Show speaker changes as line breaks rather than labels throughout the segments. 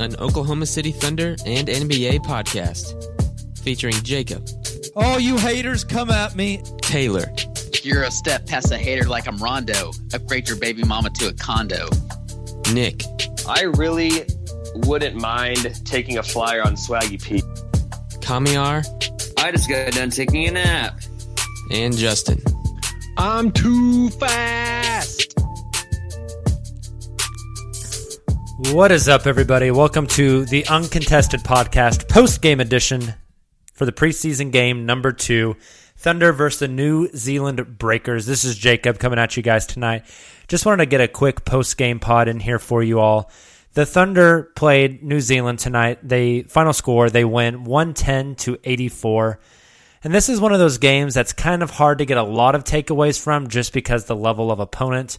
an Oklahoma City Thunder and NBA podcast featuring Jacob,
All you haters, come at me.
Taylor,
You're a step past a hater like I'm Rondo. Upgrade your baby mama to a condo.
Nick,
I really wouldn't mind taking a flyer on Swaggy Pete.
Kamiar,
I just got done taking a nap.
and Justin.
I'm too fast.
What is up, everybody? Welcome to the Uncontested Podcast post game edition for the preseason game number two Thunder versus the New Zealand Breakers. This is Jacob coming at you guys tonight. Just wanted to get a quick post game pod in here for you all. The Thunder played New Zealand tonight. They final score they win 110 to 84. And this is one of those games that's kind of hard to get a lot of takeaways from just because the level of opponent.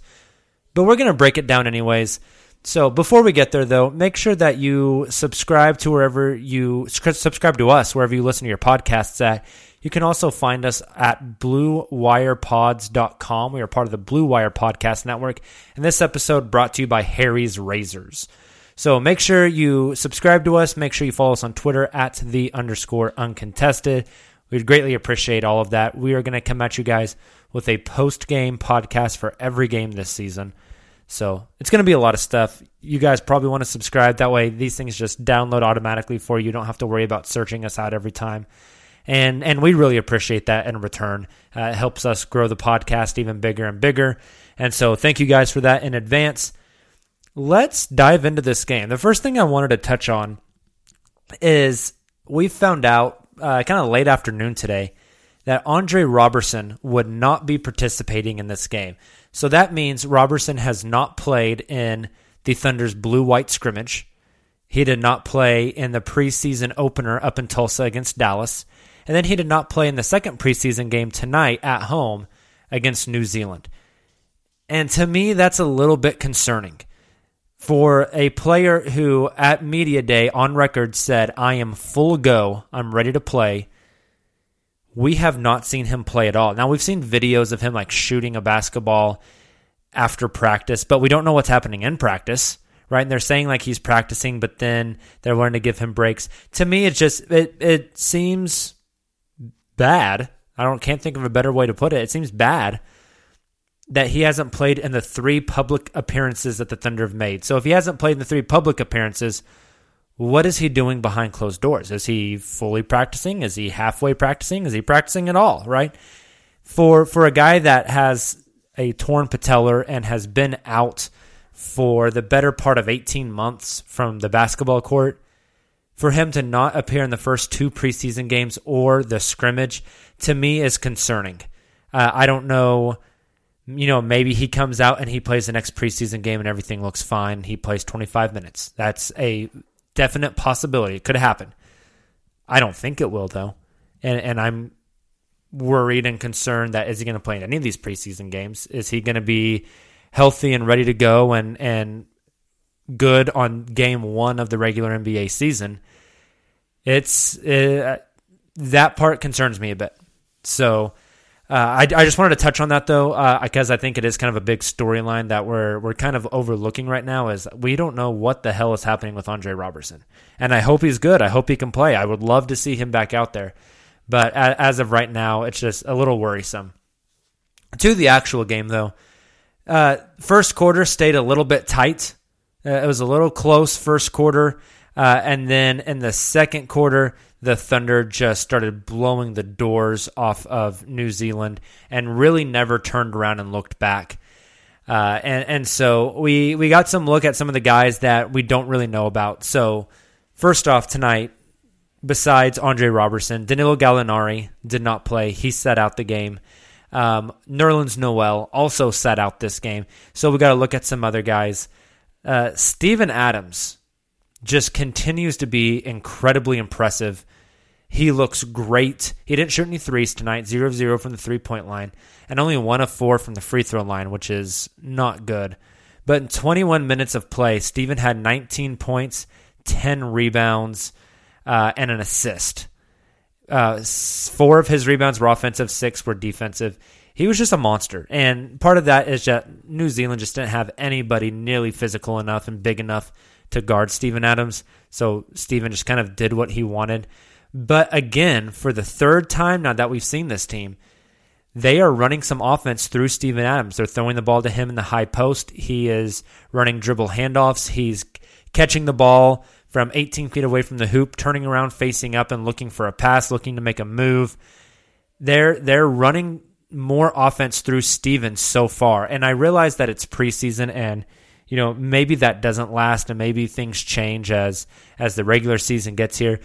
But we're going to break it down anyways. So before we get there, though, make sure that you subscribe to wherever you subscribe to us wherever you listen to your podcasts at. You can also find us at bluewirepods.com. We are part of the Blue Wire Podcast Network, and this episode brought to you by Harry's Razors. So make sure you subscribe to us. Make sure you follow us on Twitter at the underscore uncontested. We'd greatly appreciate all of that. We are going to come at you guys with a post game podcast for every game this season. So it's going to be a lot of stuff. You guys probably want to subscribe. That way, these things just download automatically for you. You don't have to worry about searching us out every time. And and we really appreciate that in return. Uh, it helps us grow the podcast even bigger and bigger. And so thank you guys for that in advance. Let's dive into this game. The first thing I wanted to touch on is we found out uh, kind of late afternoon today that Andre Roberson would not be participating in this game. So that means Roberson has not played in the Thunder's blue white scrimmage. He did not play in the preseason opener up in Tulsa against Dallas. And then he did not play in the second preseason game tonight at home against New Zealand. And to me, that's a little bit concerning. For a player who at Media Day on record said, I am full go, I'm ready to play, we have not seen him play at all. Now, we've seen videos of him like shooting a basketball after practice, but we don't know what's happening in practice, right? And they're saying like he's practicing, but then they're wanting to give him breaks. To me, it just it it seems bad. I don't can't think of a better way to put it. It seems bad that he hasn't played in the three public appearances that the Thunder have made. So if he hasn't played in the three public appearances, what is he doing behind closed doors? Is he fully practicing? Is he halfway practicing? Is he practicing at all? Right? For for a guy that has a torn patellar and has been out for the better part of 18 months from the basketball court, for him to not appear in the first two preseason games or the scrimmage, to me is concerning. Uh, I don't know. You know, maybe he comes out and he plays the next preseason game and everything looks fine. He plays 25 minutes. That's a definite possibility. It could happen. I don't think it will though, and and I'm worried and concerned that is he going to play in any of these preseason games? Is he going to be healthy and ready to go and and good on game one of the regular NBA season? It's uh, that part concerns me a bit. So uh, I, I just wanted to touch on that though, uh, because I think it is kind of a big storyline that we're we're kind of overlooking right now. Is we don't know what the hell is happening with Andre Roberson, and I hope he's good. I hope he can play. I would love to see him back out there, but as of right now, it's just a little worrisome. To the actual game though, uh, first quarter stayed a little bit tight. Uh, it was a little close first quarter, uh, and then in the second quarter the Thunder just started blowing the doors off of New Zealand and really never turned around and looked back. Uh, and and so we we got some look at some of the guys that we don't really know about. So first off tonight, besides Andre Roberson, Danilo Gallinari did not play. He set out the game. Um, Nerlens Noel also set out this game. So we got to look at some other guys. Uh, Steven Adams just continues to be incredibly impressive. He looks great. He didn't shoot any threes tonight, 0 0 from the three point line, and only 1 of 4 from the free throw line, which is not good. But in 21 minutes of play, Steven had 19 points, 10 rebounds, uh, and an assist. Uh, four of his rebounds were offensive, six were defensive. He was just a monster. And part of that is that New Zealand just didn't have anybody nearly physical enough and big enough to guard Steven Adams. So Steven just kind of did what he wanted. But again, for the third time now that we've seen this team, they are running some offense through Steven Adams. They're throwing the ball to him in the high post. He is running dribble handoffs. He's catching the ball from 18 feet away from the hoop, turning around, facing up, and looking for a pass, looking to make a move. They're they're running more offense through Stevens so far, and I realize that it's preseason and you know, maybe that doesn't last and maybe things change as as the regular season gets here.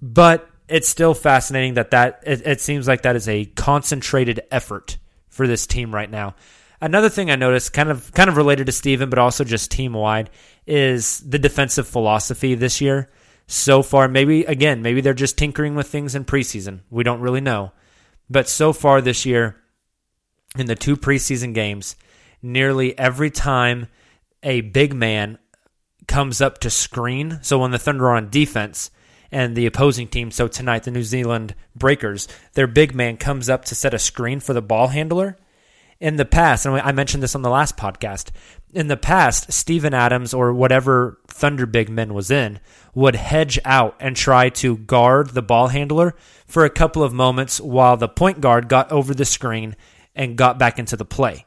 But it's still fascinating that that it, it seems like that is a concentrated effort for this team right now. Another thing I noticed, kind of kind of related to Steven, but also just team wide, is the defensive philosophy this year. So far, maybe again, maybe they're just tinkering with things in preseason. We don't really know. But so far this year, in the two preseason games, nearly every time a big man comes up to screen. So when the Thunder are on defense and the opposing team, so tonight the New Zealand Breakers, their big man comes up to set a screen for the ball handler. In the past, and I mentioned this on the last podcast, in the past, Steven Adams or whatever Thunder big men was in would hedge out and try to guard the ball handler for a couple of moments while the point guard got over the screen and got back into the play.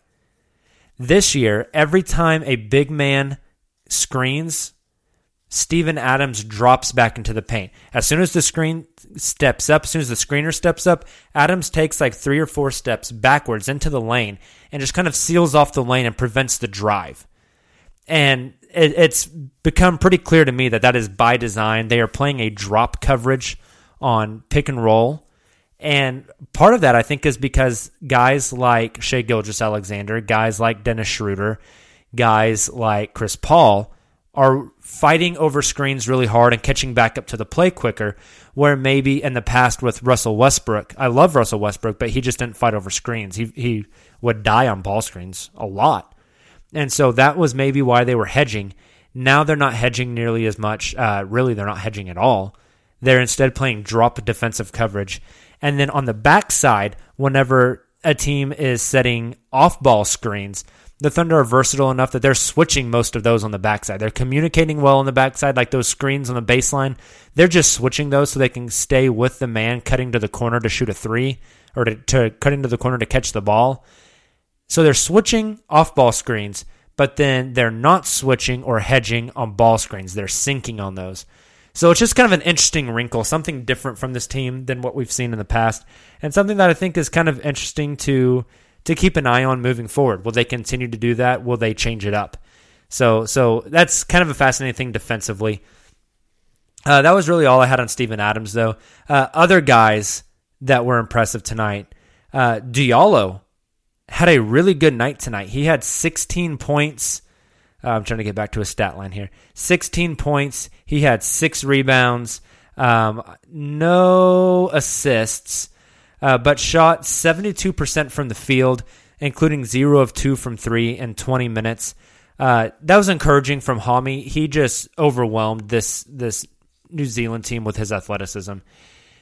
This year, every time a big man screens, Steven Adams drops back into the paint. As soon as the screen steps up, as soon as the screener steps up, Adams takes like three or four steps backwards into the lane and just kind of seals off the lane and prevents the drive. And it, it's become pretty clear to me that that is by design. They are playing a drop coverage on pick and roll and part of that, I think, is because guys like Shai Gilgeous-Alexander, guys like Dennis Schroeder, guys like Chris Paul are fighting over screens really hard and catching back up to the play quicker. Where maybe in the past with Russell Westbrook, I love Russell Westbrook, but he just didn't fight over screens. He he would die on ball screens a lot, and so that was maybe why they were hedging. Now they're not hedging nearly as much. Uh, really, they're not hedging at all. They're instead playing drop defensive coverage and then on the backside, whenever a team is setting off ball screens, the Thunder are versatile enough that they're switching most of those on the backside. They're communicating well on the backside, like those screens on the baseline. They're just switching those so they can stay with the man cutting to the corner to shoot a three or to, to cutting to the corner to catch the ball. So they're switching off ball screens, but then they're not switching or hedging on ball screens. They're sinking on those. So it's just kind of an interesting wrinkle, something different from this team than what we've seen in the past, and something that I think is kind of interesting to to keep an eye on moving forward. Will they continue to do that? Will they change it up? So so that's kind of a fascinating thing defensively. Uh, that was really all I had on Steven Adams, though. Uh, other guys that were impressive tonight. Uh, Diallo had a really good night tonight. He had 16 points, Uh, I'm trying to get back to a stat line here. 16 points. He had six rebounds, um, no assists, uh, but shot 72% from the field, including zero of two from three in 20 minutes. Uh, that was encouraging from Hami. He just overwhelmed this this New Zealand team with his athleticism.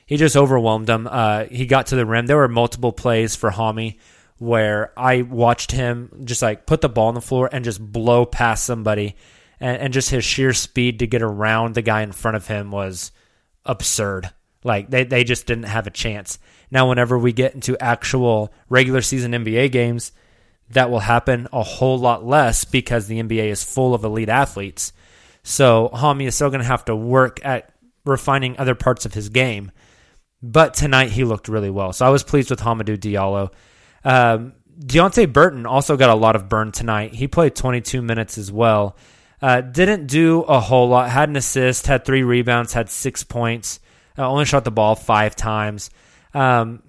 He just overwhelmed them. Uh, he got to the rim. There were multiple plays for Hami where I watched him just like put the ball on the floor and just blow past somebody, and, and just his sheer speed to get around the guy in front of him was absurd. Like they they just didn't have a chance. Now, whenever we get into actual regular season NBA games, that will happen a whole lot less because the NBA is full of elite athletes. So Hami is still going to have to work at refining other parts of his game. But tonight he looked really well. So I was pleased with Hamidou Diallo. Um, Deonte Burton also got a lot of burn tonight. He played 22 minutes as well. Uh, didn't do a whole lot. Had an assist, had three rebounds, had six points. Uh, only shot the ball five times. Um,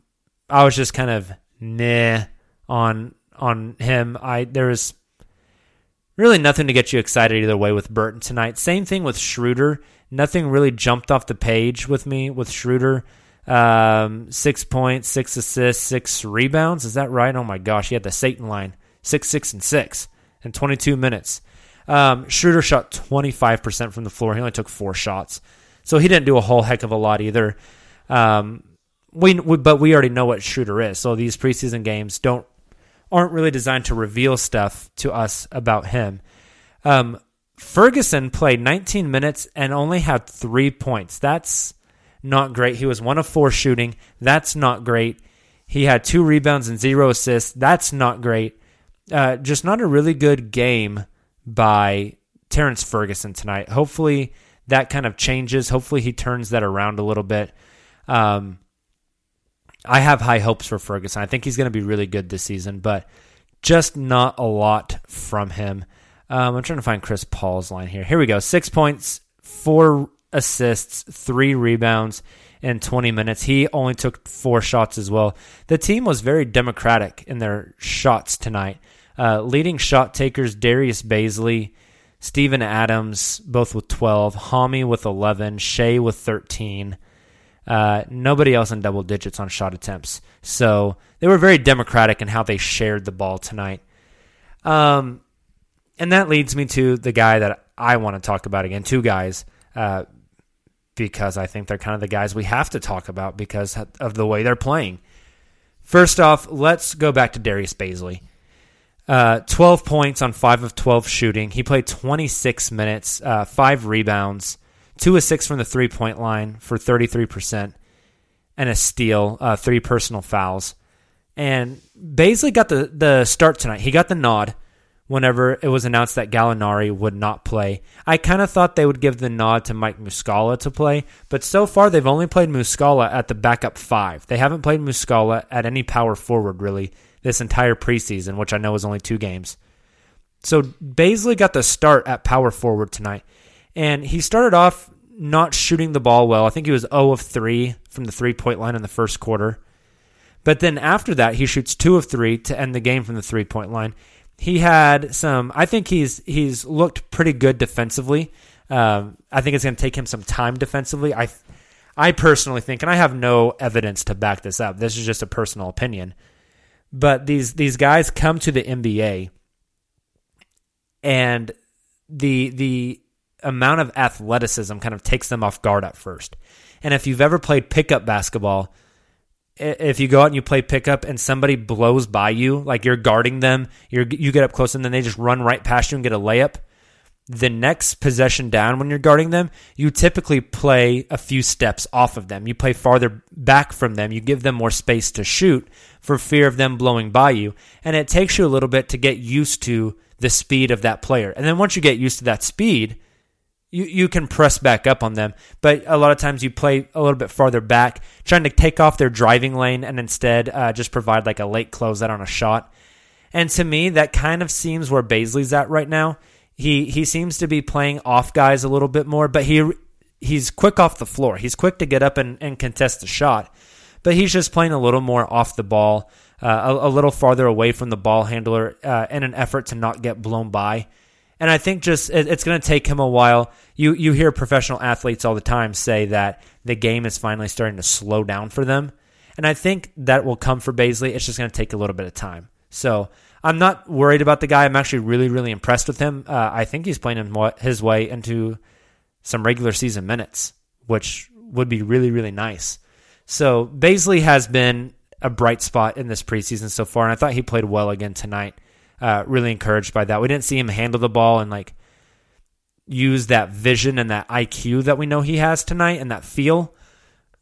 I was just kind of nah on on him. I there was really nothing to get you excited either way with Burton tonight. Same thing with Schroeder. Nothing really jumped off the page with me with Schroeder. Um, six points, six assists, six rebounds. Is that right? Oh my gosh, he had the Satan line. Six, six, and six in 22 minutes. Um, Schroeder shot 25% from the floor. He only took four shots. So he didn't do a whole heck of a lot either. Um, we, we, but we already know what Schroeder is. So these preseason games don't aren't really designed to reveal stuff to us about him. Um, Ferguson played 19 minutes and only had three points. That's not great. He was one of four shooting. That's not great. He had two rebounds and zero assists. That's not great. Uh, just not a really good game by Terrence Ferguson tonight. Hopefully that kind of changes. Hopefully he turns that around a little bit. Um, I have high hopes for Ferguson. I think he's going to be really good this season, but just not a lot from him. Um, I'm trying to find Chris Paul's line here. Here we go. Six points, four assists, three rebounds in 20 minutes. He only took four shots as well. The team was very democratic in their shots tonight. Uh, leading shot takers Darius Bazley, Steven Adams, both with 12, Hami with 11, Shai with 13. Uh, nobody else in double digits on shot attempts. So they were very democratic in how they shared the ball tonight. Um, and that leads me to the guy that I want to talk about again. Two guys, uh, because I think they're kind of the guys we have to talk about because of the way they're playing. First off, let's go back to Darius Bazley. Uh, 12 points on 5 of 12 shooting. He played 26 minutes, uh, 5 rebounds, two of six from the three point line for 33%, and a steal, uh, three personal fouls. And Bazley got the, the start tonight. He got the nod whenever it was announced that Gallinari would not play. I kind of thought they would give the nod to Mike Muscala to play, but so far they've only played Muscala at the backup five. They haven't played Muscala at any power forward, really, this entire preseason, which I know is only two games. So Bazley got the start at power forward tonight. And he started off not shooting the ball well. I think he was 0 of 3 from the three point line in the first quarter. But then after that, he shoots 2 of 3 to end the game from the three point line. He had some, I think he's he's looked pretty good defensively. Um, I think it's going to take him some time defensively. I, I personally think, and I have no evidence to back this up. This is just a personal opinion. But these these guys come to the NBA, and the the amount of athleticism kind of takes them off guard at first. And if you've ever played pickup basketball, if you go out and you play pickup and somebody blows by you, like you're guarding them, you you get up close and then they just run right past you and get a layup. The next possession down when you're guarding them, you typically play a few steps off of them. You play farther back from them. You give them more space to shoot for fear of them blowing by you. And it takes you a little bit to get used to the speed of that player. And then once you get used to that speed, you, you can press back up on them. But a lot of times you play a little bit farther back, trying to take off their driving lane and instead uh, just provide like a late closeout on a shot. And to me, that kind of seems where Bazley's at right now. He he seems to be playing off guys a little bit more, but he he's quick off the floor. He's quick to get up and, and contest the shot, but he's just playing a little more off the ball, uh, a, a, little farther away from the ball handler uh, in an effort to not get blown by. And I think just it, it's going to take him a while. You you hear professional athletes all the time say that the game is finally starting to slow down for them, and I think that will come for Bazley. It's just going to take a little bit of time. So I'm not worried about the guy. I'm actually really really impressed with him. Uh, I think he's playing his way into some regular season minutes, which would be really really nice. So Bazley has been a bright spot in this preseason so far, and I thought he played well again tonight. Uh, really encouraged by that. We didn't see him handle the ball and like use that vision and that IQ that we know he has tonight and that feel,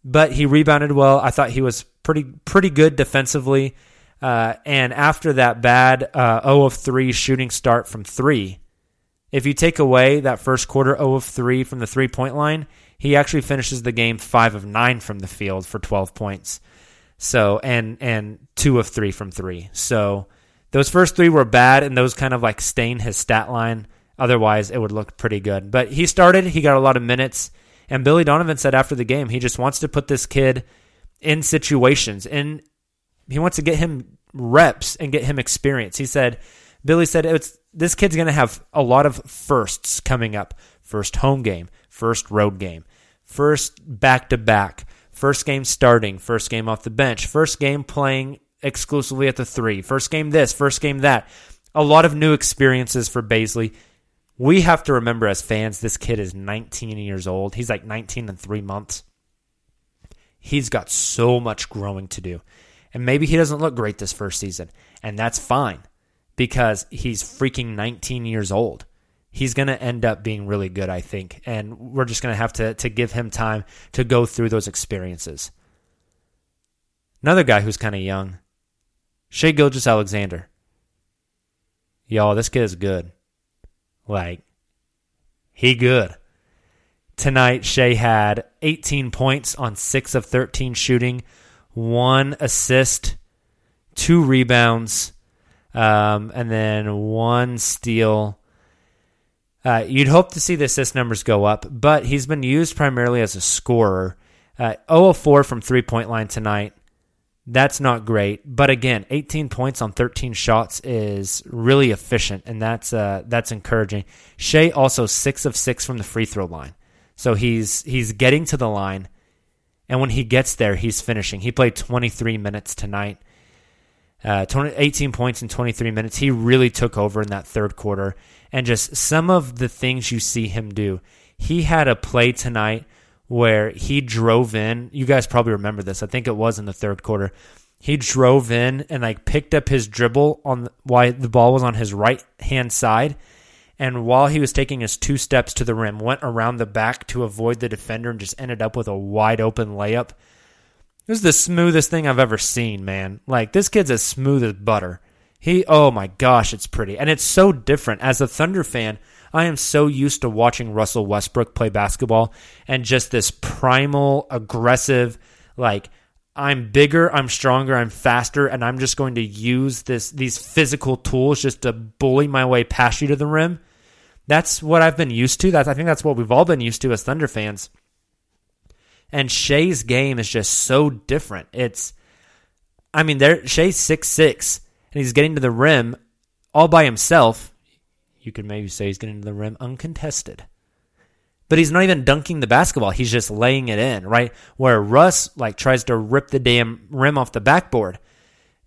but he rebounded well. I thought he was pretty pretty good defensively. Uh, and after that bad uh, 0 of 3 shooting start from three, if you take away that first quarter 0 of 3 from the three point line, he actually finishes the game 5 of 9 from the field for 12 points. So, and, and 2 of 3 from 3. So, those first three were bad, and those kind of like stain his stat line. Otherwise, it would look pretty good. But he started, he got a lot of minutes. And Billy Donovan said after the game, he just wants to put this kid in situations, and he wants to get him reps and get him experience. He said, Billy said, it's this kid's going to have a lot of firsts coming up. First home game, first road game, first back to back, first game starting, first game off the bench, first game playing exclusively at the three. First game this, first game that. A lot of new experiences for Bazley. We have to remember as fans, this kid is 19 years old. He's like 19 and three months. He's got so much growing to do. And maybe he doesn't look great this first season, and that's fine because he's freaking 19 years old. He's going to end up being really good, I think, and we're just going to have to to give him time to go through those experiences. Another guy who's kind of young, Shai Gilgeous-Alexander. Y'all, this kid is good. Like, he good. Tonight, Shai had 18 points on 6 of 13 shooting, one assist, two rebounds, um, and then one steal. Uh, you'd hope to see the assist numbers go up, but he's been used primarily as a scorer. Uh, 0 4 from three point line tonight. That's not great, but again, 18 points on 13 shots is really efficient, and that's uh, that's encouraging. Shai also six of six from the free throw line, so he's he's getting to the line, and when he gets there, he's finishing. He played 23 minutes tonight, uh, 20, 18 points in 23 minutes. He really took over in that third quarter, and just some of the things you see him do. He had a play tonight where he drove in. You guys probably remember this. I think it was in the third quarter. He drove in and like picked up his dribble on why the ball was on his right hand side. And while he was taking his two steps to the rim, went around the back to avoid the defender and just ended up with a wide open layup. This is the smoothest thing I've ever seen, man. Like this kid's as smooth as butter. He, oh my gosh, it's pretty. And it's so different. As a Thunder fan, I am so used to watching Russell Westbrook play basketball and just this primal, aggressive, like I'm bigger, I'm stronger, I'm faster, and I'm just going to use this these physical tools just to bully my way past you to the rim. That's what I've been used to. That's I think that's what we've all been used to as Thunder fans. And Shai's game is just so different. It's I mean, there Shai's six six and he's getting to the rim all by himself you could maybe say he's getting to the rim uncontested. But he's not even dunking the basketball. He's just laying it in, right? Where Russ like tries to rip the damn rim off the backboard.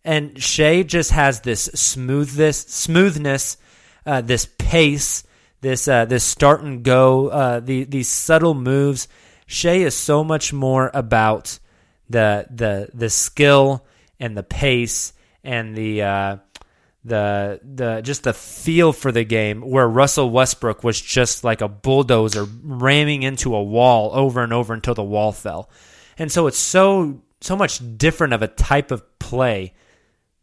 And Shai just has this smoothness, smoothness, uh, this pace, this uh, this start and go, uh, the, these subtle moves. Shai is so much more about the the the skill and the pace and the uh, the the just the feel for the game where Russell Westbrook was just like a bulldozer ramming into a wall over and over until the wall fell. And so it's so so much different of a type of play,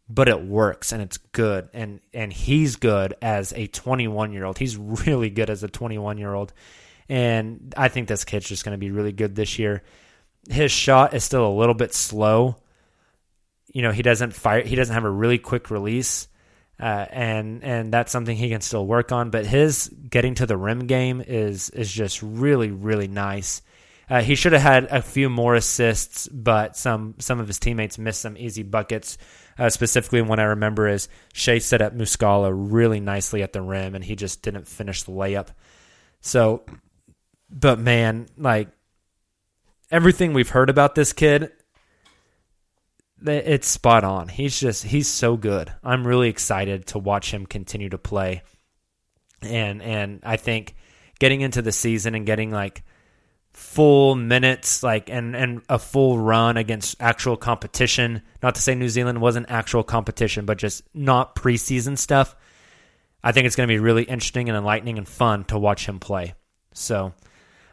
but it works and it's good and and he's good as a 21-year-old. He's really good as a 21-year-old. And I think this kid's just going to be really good this year. His shot is still a little bit slow. You know, he doesn't fire he doesn't have a really quick release uh, and and that's something he can still work on. But his getting to the rim game is is just really really nice. Uh, he should have had a few more assists, but some some of his teammates missed some easy buckets. Uh, specifically, one I remember is Shai set up Muscala really nicely at the rim, and he just didn't finish the layup. So, but man, like everything we've heard about this kid, it's spot on. He's just he's so good. I'm really excited to watch him continue to play. And and I think getting into the season and getting like full minutes like and and a full run against actual competition, not to say New Zealand wasn't actual competition, but just not preseason stuff. I think it's going to be really interesting and enlightening and fun to watch him play. So,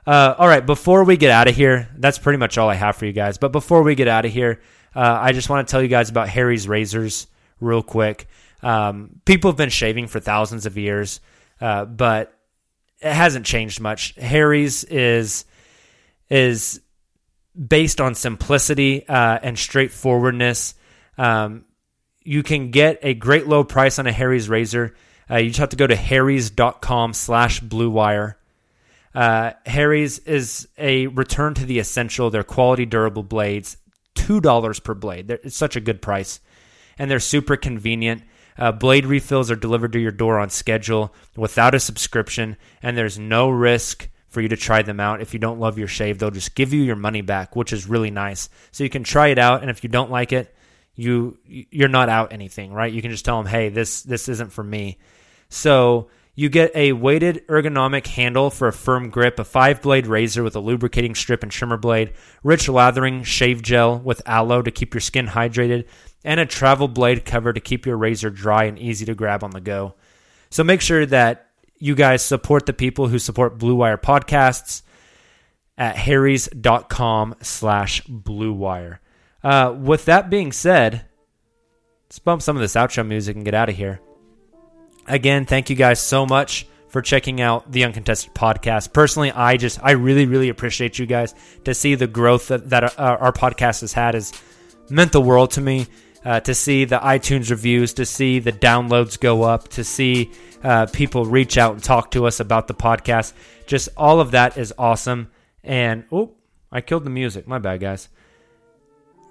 uh, all right, before we get out of here, that's pretty much all I have for you guys. But before we get out of here, uh, I just want to tell you guys about Harry's Razors real quick. Um, people have been shaving for thousands of years, uh, but it hasn't changed much. Harry's is is based on simplicity uh, and straightforwardness. Um, you can get a great low price on a Harry's razor. Uh, you just have to go to harrys.com slash bluewire. Uh, Harry's is a return to the essential. They're quality, durable blades $2 per blade. They're, it's such a good price. And they're super convenient. Uh, blade refills are delivered to your door on schedule without a subscription, and there's no risk for you to try them out. If you don't love your shave, they'll just give you your money back, which is really nice. So you can try it out, and if you don't like it, you you're not out anything, right? You can just tell them, "Hey, this this isn't for me." So you get a weighted ergonomic handle for a firm grip, a five blade razor with a lubricating strip and trimmer blade, rich lathering shave gel with aloe to keep your skin hydrated, and a travel blade cover to keep your razor dry and easy to grab on the go. So make sure that you guys support the people who support Blue Wire podcasts at harrys.com slash bluewire. Uh, with that being said, let's bump some of this outro music and get out of here. Again, thank you guys so much for checking out the Uncontested podcast. Personally, I just, I really, really appreciate you guys to see the growth that, that our, our podcast has had has meant the world to me. Uh, to see the iTunes reviews, to see the downloads go up, to see uh, people reach out and talk to us about the podcast. Just all of that is awesome. And, oh, I killed the music. My bad, guys.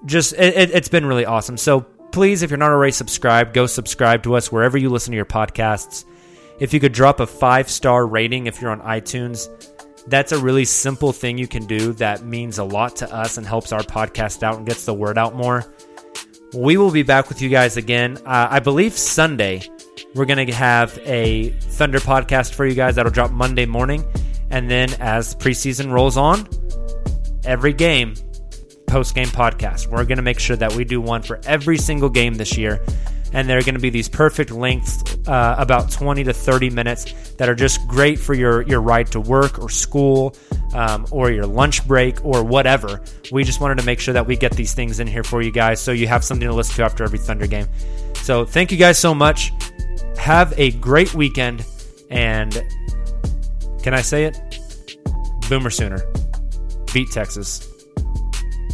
Just, it, it, it's been really awesome. So please, if you're not already subscribed, go subscribe to us wherever you listen to your podcasts. If you could drop a five star rating if you're on iTunes, that's a really simple thing you can do that means a lot to us and helps our podcast out and gets the word out more. We will be back with you guys again. Uh, I believe Sunday we're going to have a Thunder podcast for you guys that'll drop Monday morning. And then as preseason rolls on, every game post game podcast. We're going to make sure that we do one for every single game this year. And they're going to be these perfect lengths, uh, about 20 to 30 minutes, that are just great for your, your ride to work or school um, or your lunch break or whatever. We just wanted to make sure that we get these things in here for you guys so you have something to listen to after every Thunder game. So thank you guys so much. Have a great weekend. And can I say it? Boomer Sooner. Beat Texas.